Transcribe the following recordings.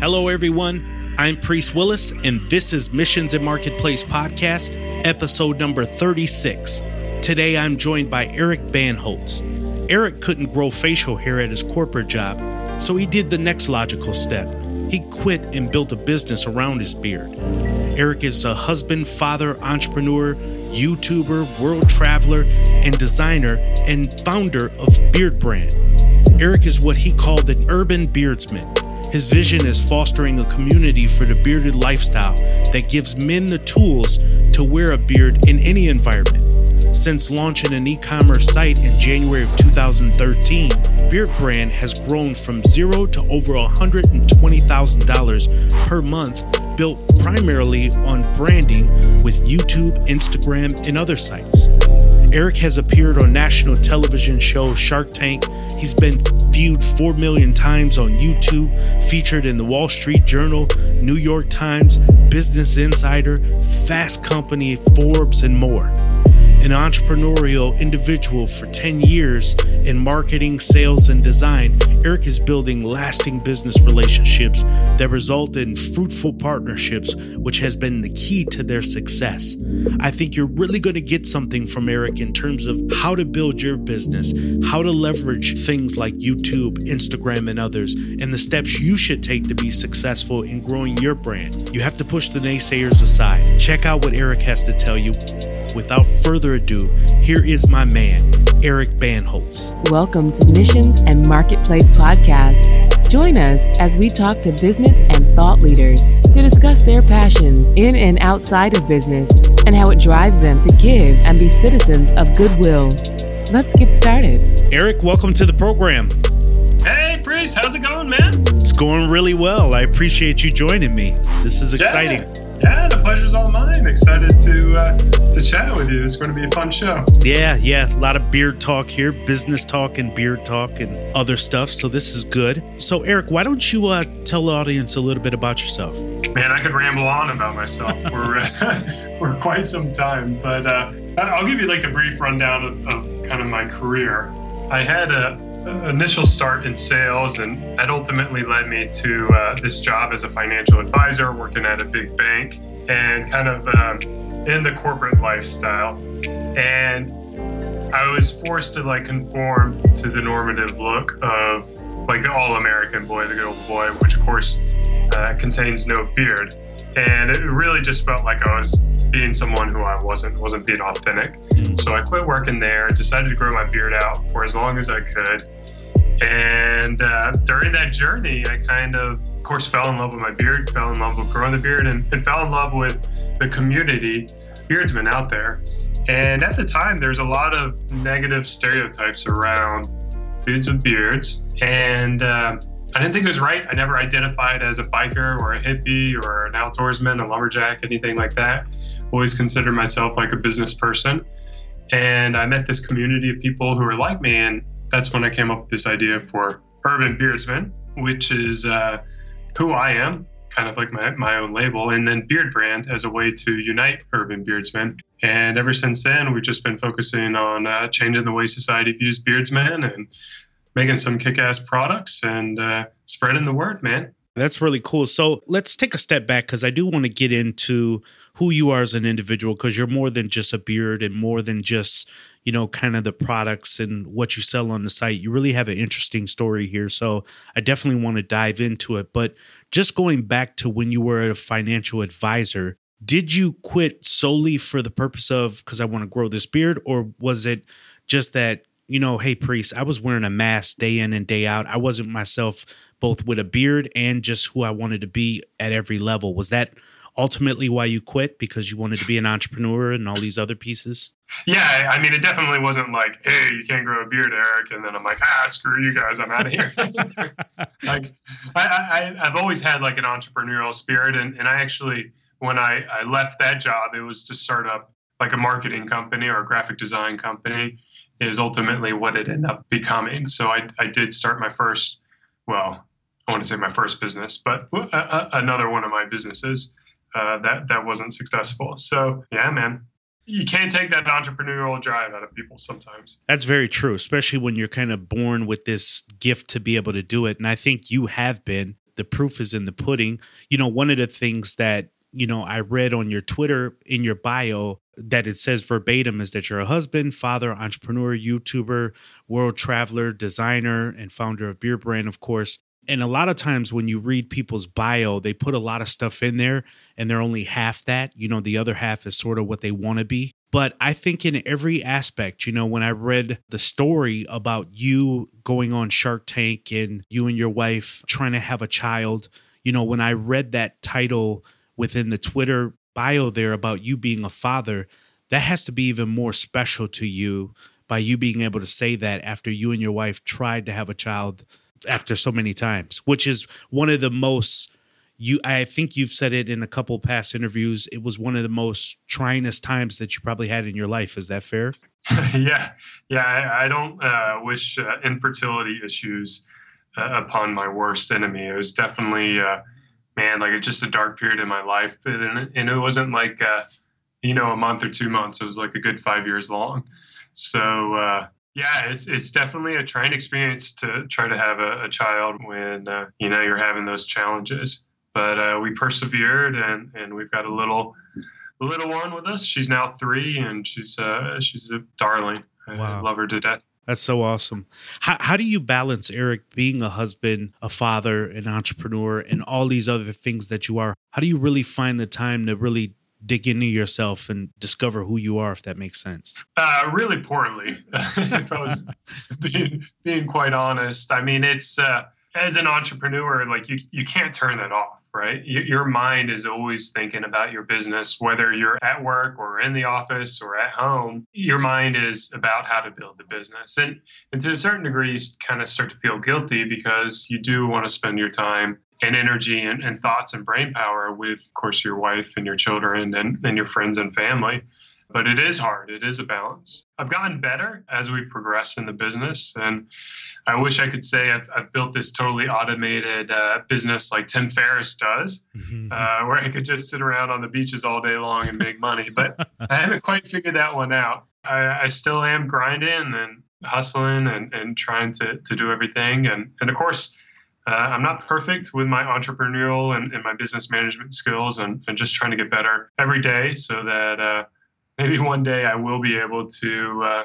Hello, everyone. I'm Priest Willis, and this is Missions and Marketplace Podcast, episode number 36. Today, I'm joined by Eric Bandholz. Eric couldn't grow facial hair at his corporate job, so he did the next logical step. He quit and built a business around his beard. Eric is a husband, father, entrepreneur, YouTuber, world traveler, and designer, and founder of Beard Brand. Eric is what he called an urban beardsman his vision is fostering a community for the bearded lifestyle that gives men the tools to wear a beard in any environment. Since launching an e commerce site in January of 2013, Beard Brand has grown from zero to over $120,000 per month, built primarily on branding with YouTube, Instagram, and other sites. Eric has appeared on national television show Shark Tank. He's been viewed 4 million times on YouTube, featured in the Wall Street Journal, New York Times, Business Insider, Fast Company, Forbes, and more an entrepreneurial individual for 10 years in marketing, sales, and design, Eric is building lasting business relationships that result in fruitful partnerships, which has been the key to their success. I think you're really going to get something from Eric in terms of how to build your business, how to leverage things like YouTube, Instagram, and others, and the steps you should take to be successful in growing your brand. You have to push the naysayers aside. Check out what Eric has to tell you. Without further ado, here is my man, Eric Bandholz. Welcome to Missions and Marketplace Podcast. Join us as we talk to business and thought leaders to discuss their passions in and outside of business and how it drives them to give and be citizens of goodwill. Let's get started. Eric, welcome to the program. Hey, Priest, how's it going, man? It's going really well. I appreciate you joining me. This is exciting. Yeah. Yeah, the pleasure's all mine. Excited to uh, to chat with you. It's going to be a fun show. Yeah, yeah, a lot of beard talk here, business talk and beard talk and other stuff. So this is good. So Eric, why don't you uh, tell the audience a little bit about yourself? Man, I could ramble on about myself for for quite some time, but uh, I'll give you like the brief rundown of, of kind of my career. I had a initial start in sales, and that ultimately led me to uh, this job as a financial advisor, working at a big bank, and kind of um, in the corporate lifestyle. And I was forced to like conform to the normative look of like the all-American boy, the good old boy, which of course uh, contains no beard. And it really just felt like I was being someone who I wasn't, wasn't being authentic. Mm-hmm. So I quit working there, decided to grow my beard out for as long as I could. And uh, during that journey, I kind of, of course, fell in love with my beard, fell in love with growing the beard, and, and fell in love with the community beardsmen out there. And at the time, there's a lot of negative stereotypes around dudes with beards. And uh, I didn't think it was right. I never identified as a biker or a hippie or an outdoorsman, a lumberjack, anything like that. Always considered myself like a business person. And I met this community of people who were like me. And that's when I came up with this idea for Urban Beardsman, which is uh, who I am, kind of like my, my own label, and then Beard Brand as a way to unite urban beardsmen. And ever since then, we've just been focusing on uh, changing the way society views beardsmen and making some kick ass products and uh, spreading the word, man. That's really cool. So let's take a step back because I do want to get into who you are as an individual because you're more than just a beard and more than just you know kind of the products and what you sell on the site. You really have an interesting story here so i definitely want to dive into it. But just going back to when you were a financial advisor did you quit solely for the purpose of because i want to grow this beard? Or was it just that you know hey priest i was wearing a mask day in and day out. I wasn't myself both with a beard and just who i wanted to be at every level. Was that ultimately why you quit because you wanted to be an entrepreneur and all these other pieces? Yeah, I mean, it definitely wasn't like, hey, you can't grow a beard, Eric, and then I'm like, ah, screw you guys, I'm out of here. like, I, I, have always had like an entrepreneurial spirit, and, and I actually, when I, I left that job, it was to start up like a marketing company or a graphic design company is ultimately what it ended up becoming. So I, I did start my first, well, I want to say my first business, but another one of my businesses uh, that that wasn't successful. So yeah, man, you can't take that entrepreneurial drive out of people sometimes. That's very true, especially when you're kind of born with this gift to be able to do it. And I think you have been. the proof is in the pudding. You know, one of the things that you know I read on your Twitter in your bio that it says verbatim is that you're a husband, father, entrepreneur, YouTuber, world traveler, designer, and founder of Beard Brand, of course. And a lot of times when you read people's bio, they put a lot of stuff in there and they're only half that. You know, the other half is sort of what they want to be. But I think in every aspect, you know, when I read the story about you going on Shark Tank and you and your wife trying to have a child, you know, when I read that title within the Twitter bio there about you being a father, that has to be even more special to you by you being able to say that after you and your wife tried to have a child after so many times, which is one of the most you I think you've said it in a couple past interviews. It was one of the most tryingest times that you probably had in your life. Is that fair? yeah, yeah. I, I don't uh, wish uh, infertility issues uh, upon my worst enemy. It was definitely uh, man, like it's just a dark period in my life. And, and it wasn't like, uh, you know, a month or two months. It was like a good five years long. So, uh, yeah, it's, it's definitely a trying experience to try to have a, a child when, uh, you know, you're having those challenges. But uh, we persevered and, and we've got a little, little one with us. She's now three and she's, uh, she's a darling. Wow. I love her to death. That's so awesome. How, how do you balance, Eric, being a husband, a father, an entrepreneur, and all these other things that you are? How do you really find the time to really dig into yourself and discover who you are, if that makes sense? Uh, really poorly, if I was being, being quite honest. I mean, it's uh, as an entrepreneur, like you, you can't turn that off right? Your mind is always thinking about your business, whether you're at work or in the office or at home. Your mind is about how to build the business. And, and to a certain degree, you kind of start to feel guilty because you do want to spend your time and energy and, and thoughts and brain power with, of course, your wife and your children and, and your friends and family but it is hard. It is a balance. I've gotten better as we progress in the business, and I wish I could say I've, I've built this totally automated uh, business like Tim Ferriss does, mm-hmm. uh, where I could just sit around on the beaches all day long and make money. But I haven't quite figured that one out. I, I still am grinding and hustling and, and trying to, to do everything. And, and of course, uh, I'm not perfect with my entrepreneurial and, and my business management skills and, and, just trying to get better every day so that uh, maybe one day I will be able to uh,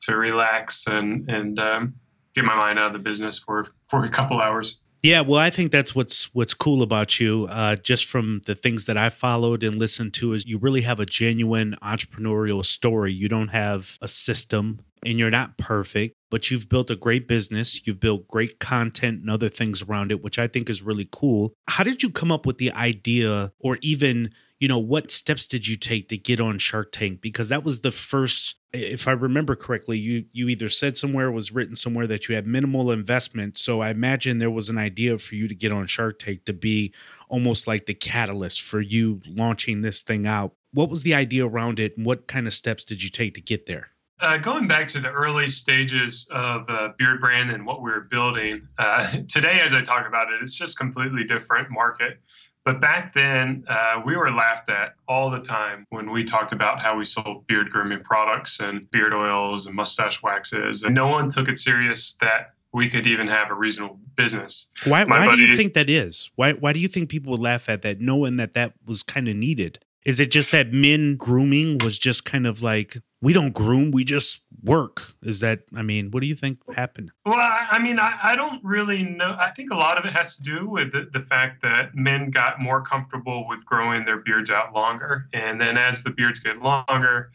to relax and, and um, get my mind out of the business for for a couple hours. Yeah, well, I think that's what's what's cool about you. Uh, just from the things that I followed and listened to, is you really have a genuine entrepreneurial story. You don't have a system, and you're not perfect, but you've built a great business. You've built great content and other things around it, which I think is really cool. How did you come up with the idea, or even you know, what steps did you take to get on Shark Tank? Because that was the first, if I remember correctly, you you either said somewhere was written somewhere that you had minimal investment. So I imagine there was an idea for you to get on Shark Tank to be almost like the catalyst for you launching this thing out. What was the idea around it, and what kind of steps did you take to get there? Uh, going back to the early stages of uh, Beard Brand and what we were building, uh, today, as I talk about it, it's just completely different market. But back then, uh, we were laughed at all the time when we talked about how we sold beard grooming products and beard oils and mustache waxes. And no one took it serious that we could even have a reasonable business. Why, why buddies, do you think that is? Why, why do you think people would laugh at that knowing that that was kind of needed? Is it just that men grooming was just kind of like we don't groom, we just work? Is that I mean, what do you think happened? Well, I mean, I, I don't really know. I think a lot of it has to do with the, the fact that men got more comfortable with growing their beards out longer, and then as the beards get longer,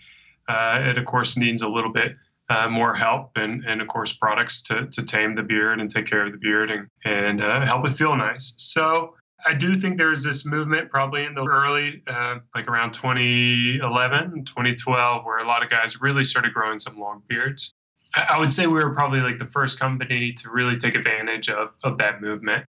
uh, it of course needs a little bit uh, more help and, and of course products to, to tame the beard and take care of the beard and, and uh, help it feel nice. So I do think there was this movement probably in the early, uh, like around 2011, 2012, where a lot of guys really started growing some long beards. I would say we were probably like the first company to really take advantage of, of that movement.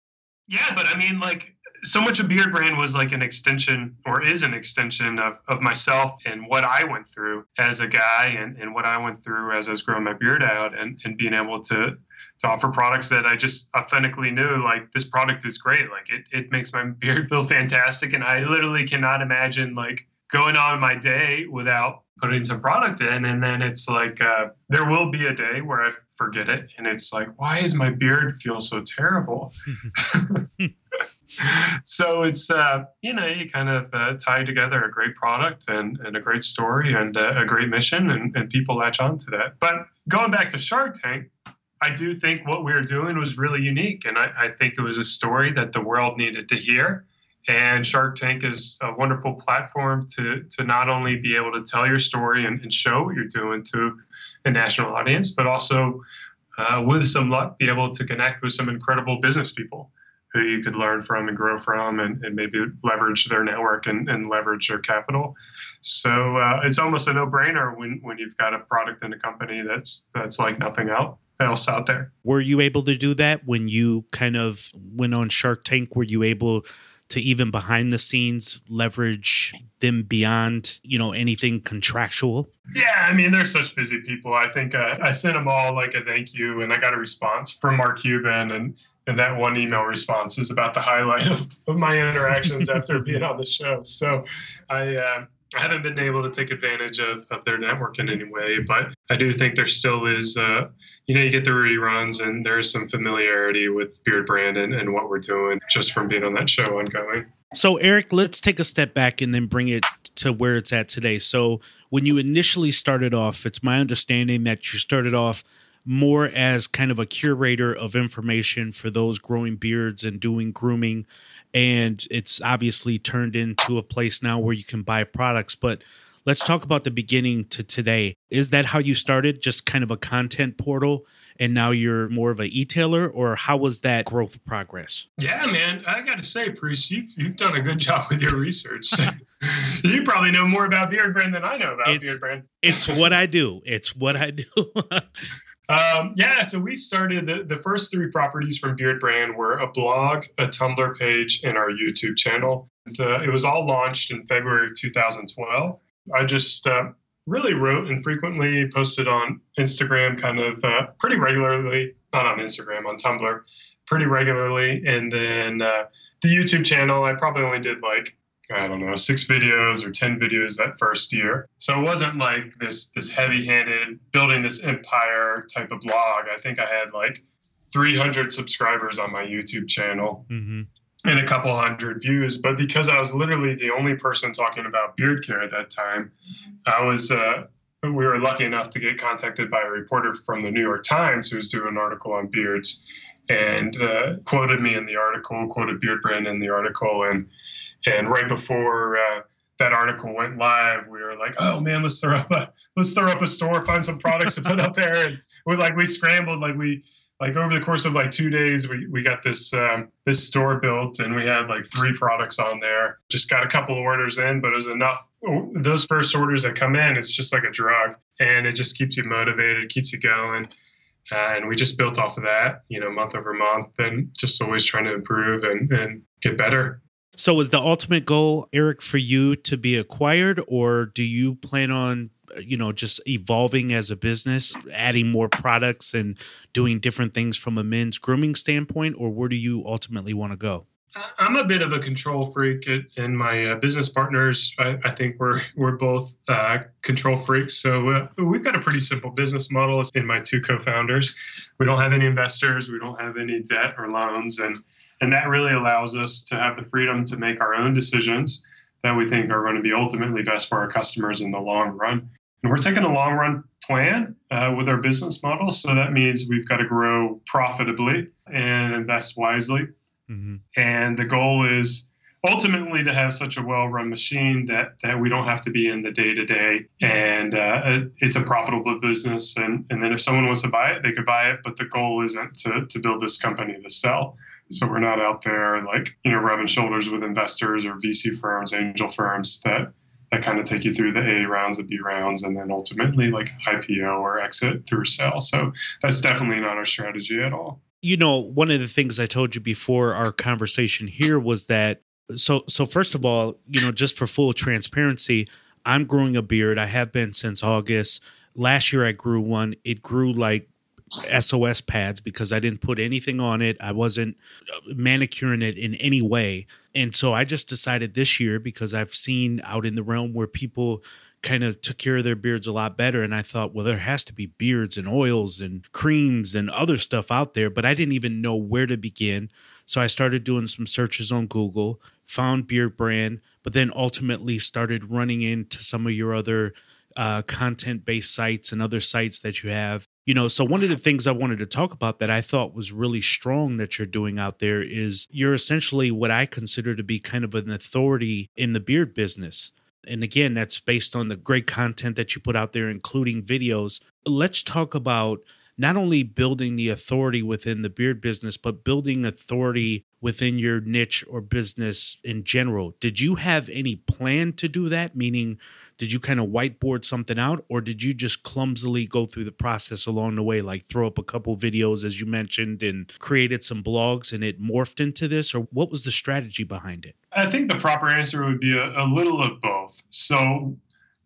Yeah, but I mean, like, so much of Beard Brand was like an extension or is an extension of, of myself and what I went through as a guy and, and what I went through as I was growing my beard out and, and being able to to offer products that I just authentically knew like this product is great. Like it, it makes my beard feel fantastic. And I literally cannot imagine like going on my day without putting some product in. And then it's like, uh, there will be a day where I forget it. And it's like, why is my beard feel so terrible? so it's uh, you know you kind of uh, tie together a great product and, and a great story and uh, a great mission and, and people latch on to that but going back to shark tank i do think what we were doing was really unique and I, I think it was a story that the world needed to hear and shark tank is a wonderful platform to, to not only be able to tell your story and, and show what you're doing to a national audience but also uh, with some luck be able to connect with some incredible business people who you could learn from and grow from and, and maybe leverage their network and, and leverage their capital. So uh, it's almost a no-brainer when, when you've got a product and a company that's that's like nothing else else out there. Were you able to do that when you kind of went on Shark Tank? Were you able to even behind the scenes leverage them beyond you know anything contractual? Yeah, I mean they're such busy people. I think uh, I sent them all like a thank you, and I got a response from Mark Cuban, and and that one email response is about the highlight of, of my interactions after being on the show. So I. Uh, I haven't been able to take advantage of, of their network in any way, but I do think there still is, uh, you know, you get the reruns and there's some familiarity with Beard Brand and, and what we're doing just from being on that show ongoing. So, Eric, let's take a step back and then bring it to where it's at today. So, when you initially started off, it's my understanding that you started off more as kind of a curator of information for those growing beards and doing grooming and it's obviously turned into a place now where you can buy products. But let's talk about the beginning to today. Is that how you started just kind of a content portal and now you're more of an e-tailer or how was that growth progress? Yeah man i gotta say Priest, you've, you've done a good job with your research. You probably know more about beard brand than i know about it's, beard brand. it's what i do. It's what i do Um, yeah, so we started the, the first three properties from Beard Brand were a blog, a Tumblr page, and our YouTube channel. Uh, it was all launched in February of 2012. I just uh, really wrote and frequently posted on Instagram, kind of uh, pretty regularly, not on Instagram, on Tumblr, pretty regularly. And then uh, the YouTube channel, I probably only did like I don't know, six videos or 10 videos that first year. So it wasn't like this, this heavy handed building this empire type of blog. I think I had like 300 subscribers on my YouTube channel. Mm-hmm. And a couple hundred views, but because I was literally the only person talking about beard care at that time, I was uh, we were lucky enough to get contacted by a reporter from the New York Times who was doing an article on beards and uh, quoted me in the article, quoted Beard Brand in the article, and and right before uh, that article went live, we were like, "Oh man, let's throw up a let's throw up a store, find some products to put up there." And we like we scrambled, like we like over the course of like two days, we, we got this um, this store built, and we had like three products on there. Just got a couple orders in, but it was enough. Those first orders that come in, it's just like a drug, and it just keeps you motivated, keeps you going. Uh, and we just built off of that, you know, month over month, and just always trying to improve and, and get better. So, is the ultimate goal, Eric, for you to be acquired, or do you plan on, you know, just evolving as a business, adding more products and doing different things from a men's grooming standpoint, or where do you ultimately want to go? I'm a bit of a control freak, and my uh, business partners, I, I, think we're we're both uh, control freaks. So uh, we've got a pretty simple business model. In my two co-founders, we don't have any investors, we don't have any debt or loans, and and that really allows us to have the freedom to make our own decisions that we think are going to be ultimately best for our customers in the long run. And we're taking a long run plan uh, with our business model. So that means we've got to grow profitably and invest wisely. Mm-hmm. And the goal is ultimately to have such a well-run machine that that we don't have to be in the day-to-day and uh, it's a profitable business. And, and then if someone wants to buy it they could buy it but the goal isn't to, to build this company to sell. So we're not out there like you know rubbing shoulders with investors or vc firms angel firms that that kind of take you through the A rounds, the B rounds, and then ultimately like IPO or exit through sale. So that's definitely not our strategy at all. You know, one of the things I told you before our conversation here was that so so first of all, you know, just for full transparency, I'm growing a beard. I have been since August. Last year I grew one. It grew like SOS pads because I didn't put anything on it. I wasn't uh, manicuring it in any way. And so I just decided this year because I've seen out in the realm where people kind of took care of their beards a lot better. And I thought, well, there has to be beards and oils and creams and other stuff out there, but I didn't even know where to begin. So I started doing some searches on Google, found Beard Brand, but then ultimately started running into some of your other uh, content based sites and other sites that you have. You know, so one of the things I wanted to talk about that I thought was really strong that you're doing out there is you're essentially what I consider to be kind of an authority in the beard business. And again, that's based on the great content that you put out there, including videos. Let's talk about not only building the authority within the beard business, but building authority within your niche or business in general. Did you have any plan to do that? Meaning, did you kind of whiteboard something out or did you just clumsily go through the process along the way like throw up a couple videos as you mentioned and created some blogs and it morphed into this or what was the strategy behind it i think the proper answer would be a, a little of both so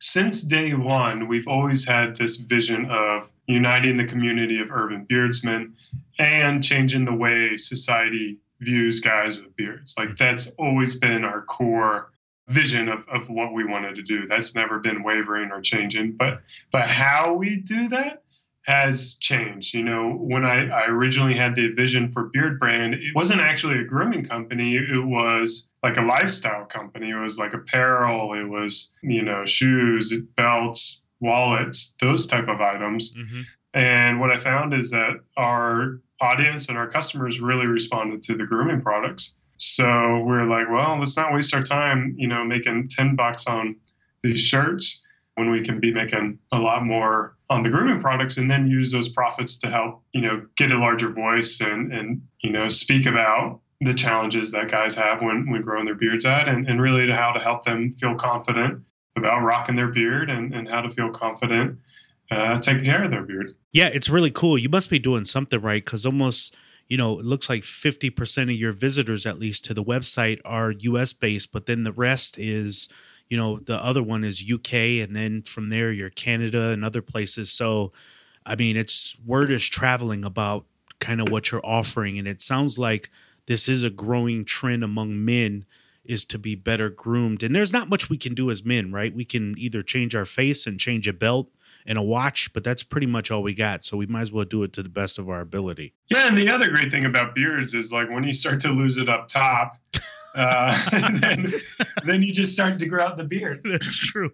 since day one, we've always had this vision of uniting the community of urban beardsmen and changing the way society views guys with beards. Like that's always been our core vision of, of what we wanted to do. That's never been wavering or changing. But but how we do that has changed. You know, when I, I originally had the vision for Beard Brand, it wasn't actually a grooming company. It was like a lifestyle company. It was like apparel. It was, you know, shoes, belts, wallets, those type of items. Mm-hmm. And what I found is that our audience and our customers really responded to the grooming products. So we're like, well, let's not waste our time, you know, making 10 bucks on these shirts when we can be making a lot more on the grooming products and then use those profits to help, you know, get a larger voice and, and you know, speak about the challenges that guys have when, when growing their beards out and, and really to how to help them feel confident about rocking their beard and, and how to feel confident uh, taking care of their beard. Yeah, it's really cool. You must be doing something right because almost – you know, it looks like 50% of your visitors, at least to the website, are US based, but then the rest is, you know, the other one is UK. And then from there, you're Canada and other places. So, I mean, it's word is traveling about kind of what you're offering. And it sounds like this is a growing trend among men is to be better groomed. And there's not much we can do as men, right? We can either change our face and change a belt and a watch, but that's pretty much all we got. So we might as well do it to the best of our ability. Yeah, and the other great thing about beards is like when you start to lose it up top, uh, then then you just start to grow out the beard. That's true.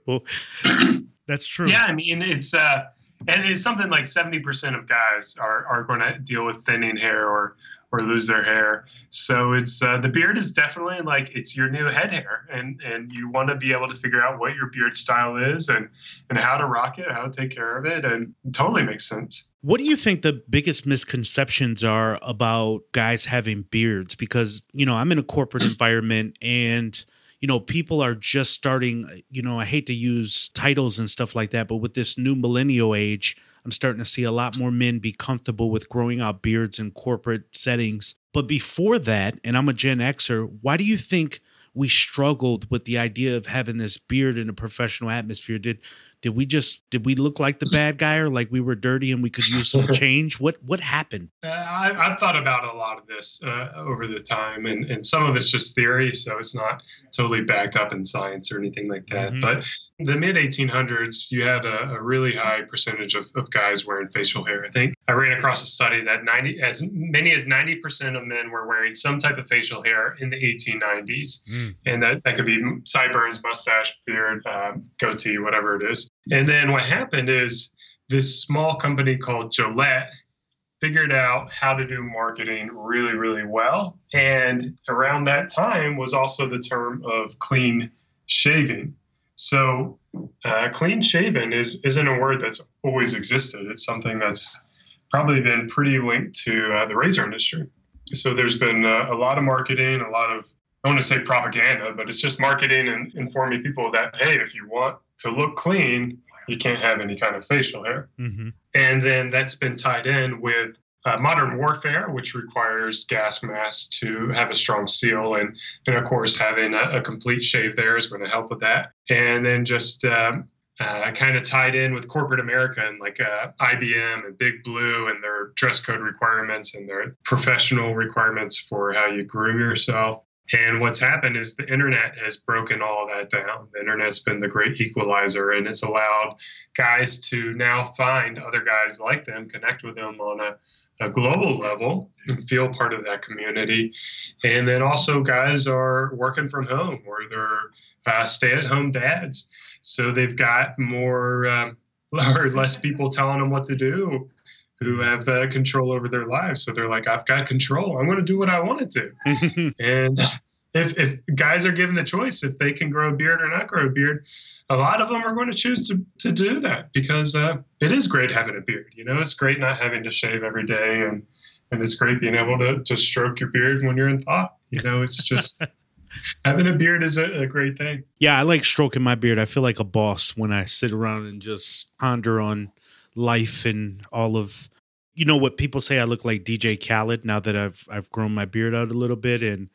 that's true. Yeah, I mean it's uh, and it's something like seventy percent of guys are are going to deal with thinning hair or or lose their hair. So it's uh, the beard is definitely like it's your new head hair, and and you want to be able to figure out what your beard style is and and how to rock it, how to take care of it, and it totally makes sense. What do you think the biggest misconceptions are about guys having beards? Because you know I'm in a corporate environment and you know, people are just starting, you know, I hate to use titles and stuff like that, but with this new millennial age, I'm starting to see a lot more men be comfortable with growing out beards in corporate settings. But before that, and I'm a Gen Xer, why do you think we struggled with the idea of having this beard in a professional atmosphere? Did did we just did we look like the bad guy or like we were dirty and we could use some change? What what happened? Uh, I, have thought about a lot of this uh, over the time, and and some of it's just theory, so it's not totally backed up in science or anything like that. Mm-hmm. But the mid 1800s, you had a, a really high percentage of, of guys wearing facial hair. I think I ran across a study that 90 as many as 90% of men were wearing some type of facial hair in the 1890s, mm. and that that could be sideburns, mustache, beard, um, goatee, whatever it is. And then what happened is this small company called Gillette figured out how to do marketing really, really well. And around that time was also the term of clean shaving. So, uh, clean shaven is, isn't a word that's always existed. It's something that's probably been pretty linked to uh, the razor industry. So, there's been uh, a lot of marketing, a lot of, I want to say propaganda, but it's just marketing and informing people that, hey, if you want to look clean, you can't have any kind of facial hair. Mm-hmm. And then that's been tied in with uh, modern warfare, which requires gas masks to have a strong seal. And, and of course, having a, a complete shave there is going to help with that. And then just um, uh, kind of tied in with corporate America and like uh, IBM and Big Blue and their dress code requirements and their professional requirements for how you groom yourself. And what's happened is the internet has broken all that down. The internet's been the great equalizer, and it's allowed guys to now find other guys like them, connect with them on a, a global level, and feel part of that community. And then also, guys are working from home or they're uh, stay at home dads. So they've got more um, or less people telling them what to do who have uh, control over their lives. So they're like, I've got control. I'm going to do what I want to. and if, if guys are given the choice, if they can grow a beard or not grow a beard, a lot of them are going to choose to, to do that because uh, it is great having a beard. You know, it's great not having to shave every day and, and it's great being able to, to stroke your beard when you're in thought. You know, it's just having a beard is a, a, great thing. Yeah, I like stroking my beard. I feel like a boss when I sit around and just ponder on life and all of you know what people say I look like DJ Khaled now that I've I've grown my beard out a little bit and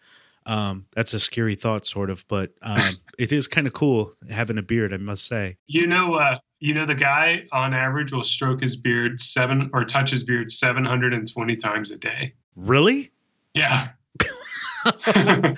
um, that's a scary thought sort of but um, it is kind of cool having a beard I must say. You know uh, you know the guy on average will stroke his beard 7 or touch his beard 720 times a day. Really? Yeah.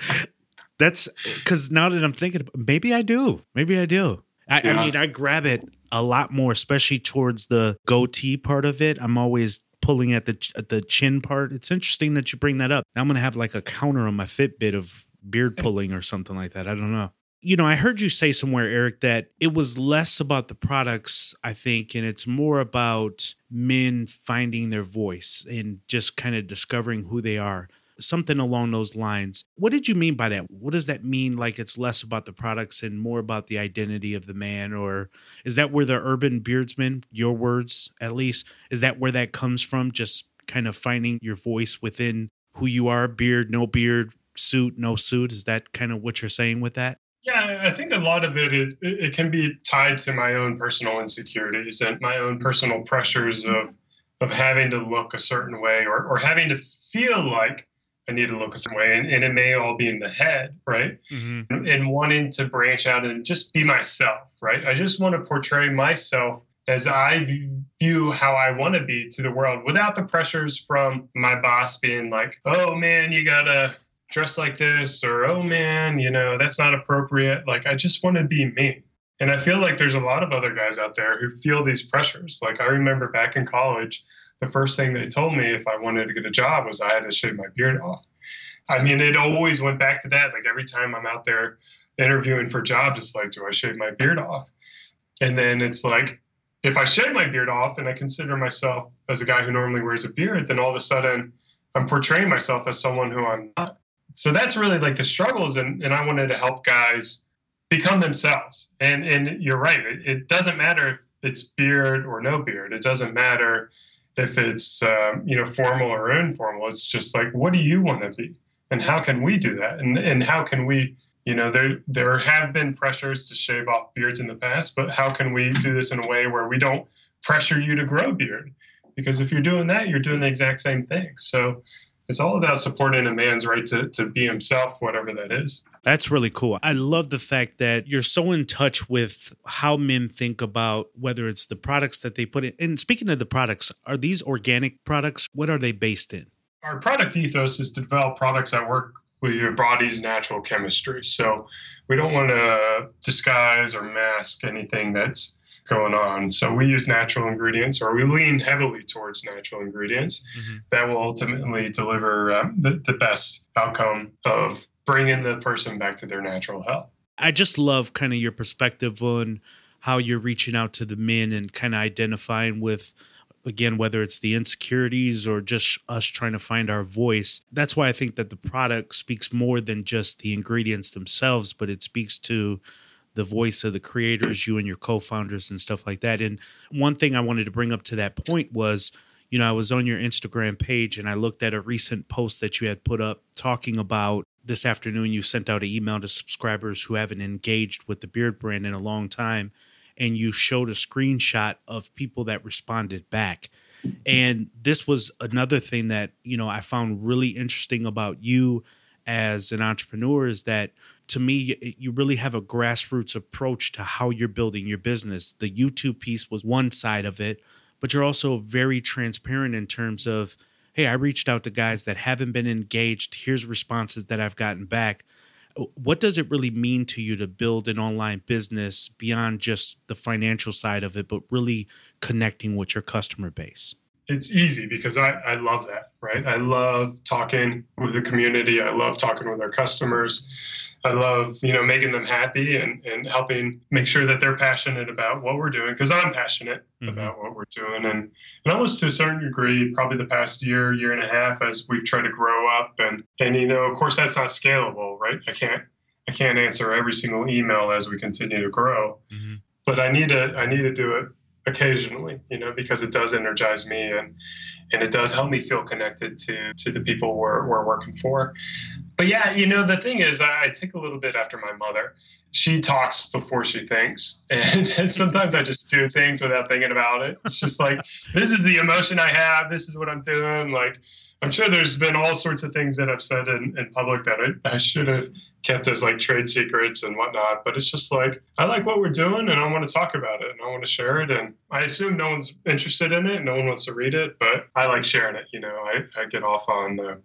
that's cuz now that I'm thinking maybe I do. Maybe I do. I, yeah. I mean, I grab it a lot more, especially towards the goatee part of it. I'm always pulling at the at the chin part. It's interesting that you bring that up. Now I'm gonna have like a counter on my Fitbit of beard pulling or something like that. I don't know. You know, I heard you say somewhere, Eric, that it was less about the products, I think, and it's more about men finding their voice and just kind of discovering who they are something along those lines. What did you mean by that? What does that mean? Like it's less about the products and more about the identity of the man? Or is that where the urban beardsman, your words at least, is that where that comes from? Just kind of finding your voice within who you are, beard, no beard, suit, no suit? Is that kind of what you're saying with that? Yeah, I think a lot of it is it can be tied to my own personal insecurities and my own personal pressures of of having to look a certain way or, or having to feel like I need to look a certain way. And, and it may all be in the head, right? Mm-hmm. And wanting to branch out and just be myself, right? I just want to portray myself as I view how I want to be to the world without the pressures from my boss being like, oh man, you got to dress like this, or oh man, you know, that's not appropriate. Like, I just want to be me. And I feel like there's a lot of other guys out there who feel these pressures. Like, I remember back in college, the first thing they told me if I wanted to get a job was I had to shave my beard off. I mean, it always went back to that. Like every time I'm out there interviewing for jobs, it's like, do I shave my beard off? And then it's like, if I shave my beard off and I consider myself as a guy who normally wears a beard, then all of a sudden I'm portraying myself as someone who I'm not. So that's really like the struggles. And, and I wanted to help guys become themselves. And, and you're right. It, it doesn't matter if it's beard or no beard. It doesn't matter if it's uh, you know formal or informal it's just like what do you want to be? And how can we do that? And and how can we you know there there have been pressures to shave off beards in the past but how can we do this in a way where we don't pressure you to grow beard? Because if you're doing that you're doing the exact same thing. So it's all about supporting a man's right to, to be himself whatever that is that's really cool. I love the fact that you're so in touch with how men think about whether it's the products that they put in. And speaking of the products, are these organic products? What are they based in? Our product ethos is to develop products that work with your body's natural chemistry. So we don't want to disguise or mask anything that's going on. So we use natural ingredients, or we lean heavily towards natural ingredients mm-hmm. that will ultimately deliver uh, the, the best outcome of bringing the person back to their natural health. I just love kind of your perspective on how you're reaching out to the men and kind of identifying with again whether it's the insecurities or just us trying to find our voice that's why i think that the product speaks more than just the ingredients themselves but it speaks to the voice of the creators you and your co-founders and stuff like that. And one thing i wanted to bring up to that point was you know i was on your instagram page and i looked at a recent post that you had put up talking about this afternoon you sent out an email to subscribers who haven't engaged with the beard brand in a long time and you showed a screenshot of people that responded back. And this was another thing that you know i found really interesting about you as an entrepreneur is that to me you really have a grassroots approach to how you're building your business the youtube piece was one side of it but you're also very transparent in terms of hey, I reached out to guys that haven't been engaged. Here's responses that I've gotten back. Uh, what does it really mean to you to build an online business beyond just the financial side of it, but really connecting with your customer base? It's easy because I, I love that, right? I love talking with the community. I love talking with our customers. I love, you know, making them happy and, and helping make sure that they're passionate about what we're doing because I'm passionate mm-hmm. about what we're doing. And, and almost to a certain degree, probably the past year, year and a half, as we've tried to grow up and, and, you know, of course that's not scalable, right? I can't, I can't answer every single email as we continue to grow, mm-hmm. but I need to, I need to do it occasionally, you know, because it does energize me and and it does help me feel connected to to the people we're, we're working for. But yeah, you know, the thing is, I, I take a little bit after my mother. She talks before she thinks, and, and sometimes I just do things without thinking about it. It's just like this is the emotion I have. This is what I'm doing. Like I'm sure there's been all sorts of things that I've said in, in public that I, I should have kept as like trade secrets and whatnot. But it's just like, I like what we're doing and I want to talk about it and I want to share it. And I assume no one's interested in it. No one wants to read it, but I like sharing it. You know, I, I get off on, uh,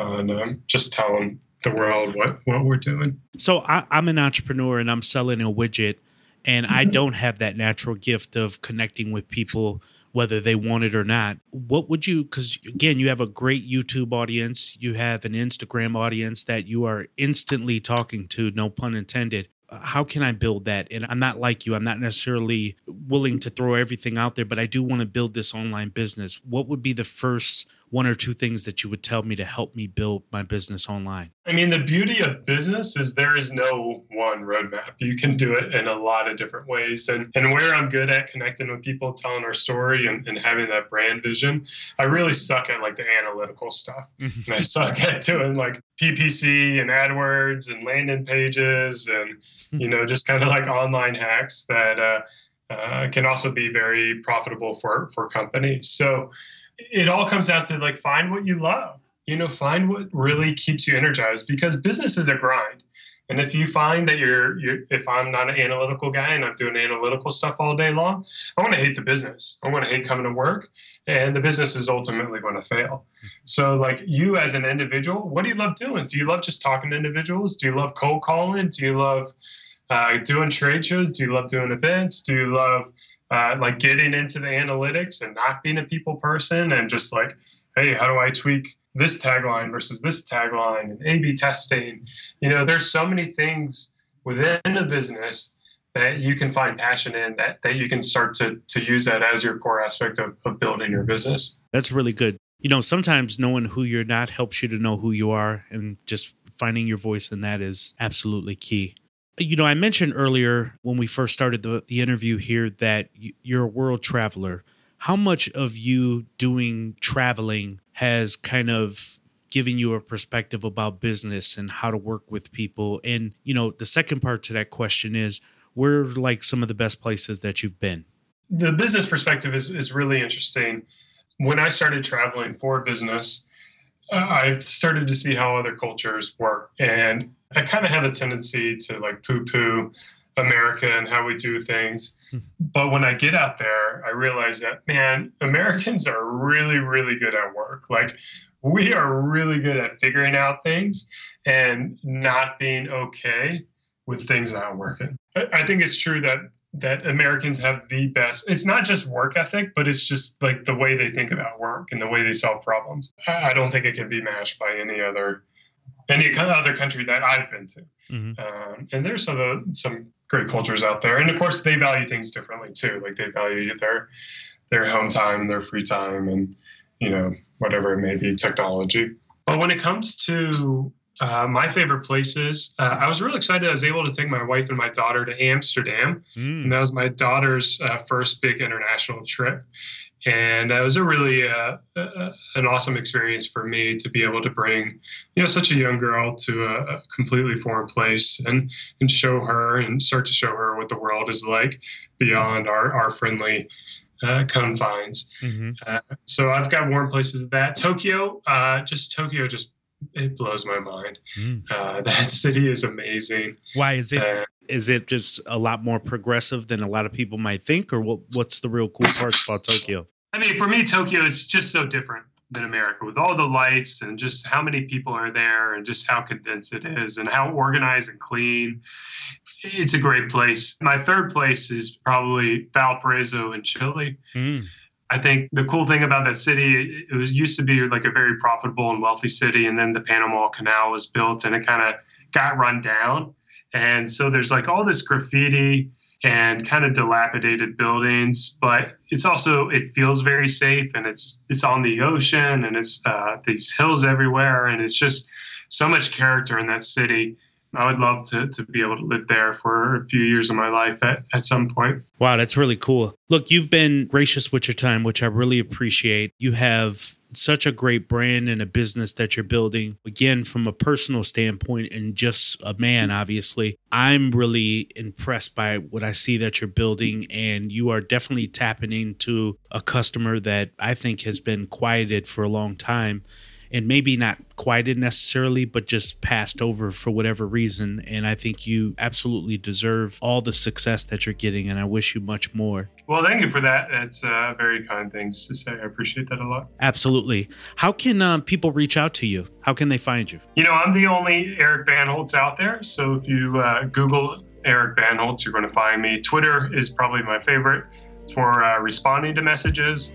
on um, just telling the world what, what we're doing. So I, I'm an entrepreneur and I'm selling a widget and I mm-hmm. don't have that natural gift of connecting with people whether they want it or not. What would you, because again, you have a great YouTube audience, you have an Instagram audience that you are instantly talking to, no pun intended. How can I build that? And I'm not like you, I'm not necessarily willing to throw everything out there, but I do want to build this online business. What would be the first one or two things that you would tell me to help me build my business online? I mean, the beauty of business is there is no one roadmap. You can do it in a lot of different ways. And, and where I'm good at connecting with people, telling our story, and, and having that brand vision, I really suck at like the analytical stuff. Mm-hmm. And I suck at doing like PPC and AdWords and landing pages and, you know, just kind of like online hacks that, uh, uh, can also be very profitable for for companies. So it all comes down to like find what you love you know find what really keeps you energized because business is a grind. And if you find that you're, you're if i'm not an analytical guy and i'm doing analytical stuff all day long i want to hate the business. I want to hate coming to work and the business is ultimately going to fail. So like you as an individual what do you love doing? Do you love just talking to individuals? Do you love cold calling? Do you love uh, doing trade shows? Do you love doing events? Do you love uh, like getting into the analytics and not being a people person and just like, hey, how do I tweak this tagline versus this tagline and A B testing? You know, there's so many things within a business that you can find passion in that, that you can start to, to use that as your core aspect of, of building your business. That's really good. You know, sometimes knowing who you're not helps you to know who you are and just finding your voice in that is absolutely key. You know, I mentioned earlier when we first started the, the interview here that you're a world traveler. How much of you doing traveling has kind of given you a perspective about business and how to work with people? And, you know, the second part to that question is where like some of the best places that you've been? The business perspective is, is really interesting. When I started traveling for business, I've started to see how other cultures work. And I kind of have a tendency to like poo poo America and how we do things. Hmm. But when I get out there, I realize that, man, Americans are really, really good at work. Like, we are really good at figuring out things and not being okay with things not working. I think it's true that that Americans have the best. It's not just work ethic, but it's just like the way they think about work and the way they solve problems. I don't think it can be matched by any other any other country that I've been to. Mm-hmm. Um, and there's some some great cultures out there, and of course they value things differently too. Like they value their their home time, their free time, and you know whatever it may be, technology. But when it comes to uh, my favorite places, uh, I was really excited. I was able to take my wife and my daughter to Amsterdam, mm. and that was my daughter's uh, first big international trip. And it was a really uh, an awesome experience for me to be able to bring, you know, such a young girl to a, a completely foreign place and and show her and start to show her what the world is like beyond our our friendly uh, confines. Mm-hmm. Uh, so I've got warm places that. Tokyo, uh, just Tokyo, just it blows my mind. Mm. Uh, that city is amazing. Why is it? Uh, is it just a lot more progressive than a lot of people might think, or what, what's the real cool parts about Tokyo? I mean, for me, Tokyo is just so different. than America with all the lights and just how many people are there and just how condensed it is and how organized and clean. It's a great place. My third place is probably Valparaiso in Chile. Mm. I think the cool thing about that city, it was used to be like a very profitable and wealthy city, and then the Panama Canal was built, and it kind of got run down. And so there's like all this graffiti and kind of dilapidated buildings, but it's also it feels very safe, and it's it's on the ocean, and it's uh, these hills everywhere, and it's just so much character in that city I would love to, to be able to live there for a few years of my life at, at some point. Wow, that's really cool. Look, you've been gracious with your time, which I really appreciate. You have such a great brand and a business that you're building. Again, from a personal standpoint and just a man, obviously, I'm really impressed by what I see that you're building. And you are definitely tapping into a customer that I think has been quieted for a long time and maybe not quieted necessarily, but just passed over for whatever reason. And I think you absolutely deserve all the success that you're getting, and I wish you much more. Well, thank you for that. It's uh, very kind things to say. I appreciate that a lot. Absolutely. How can um, people reach out to you? How can they find you? You know, I'm the only Eric Bandholz out there. So if you uh, Google Eric Bandholz, you're going to find me. Twitter is probably my favorite for uh, responding to messages.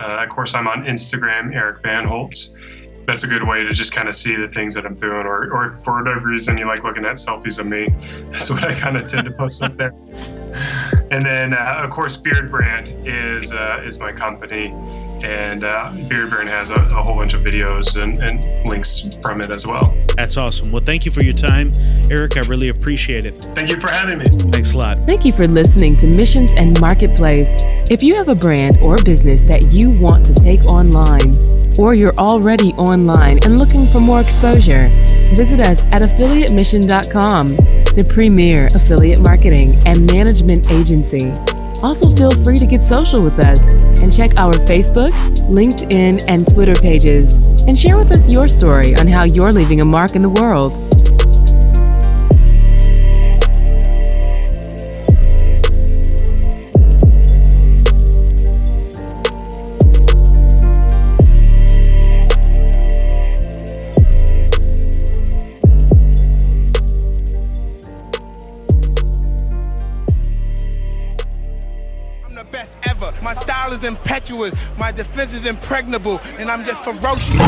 Uh, of course, I'm on Instagram, Eric Bandholz that's a good way to just kind of see the things that I'm doing, or, or for whatever reason you like looking at selfies of me. That's what I kind of tend to post up there. And then, uh, of course, Beard Brand is uh, is my company, and uh, Beard Brand has a, a, whole bunch of videos and, and links from it as well. That's awesome. Well, thank you for your time, Eric. I really appreciate it. Thank you for having me. Thanks a lot. Thank you for listening to Missions and Marketplace. If you have a brand or business that you want to take online or you're already online and looking for more exposure, visit us at affiliatemission.com, the premier affiliate marketing and management agency. Also, feel free to get social with us and check our Facebook, LinkedIn, and Twitter pages and share with us your story on how you're leaving a mark in the world. Impetuous. My defense is impregnable, and I'm just ferocious.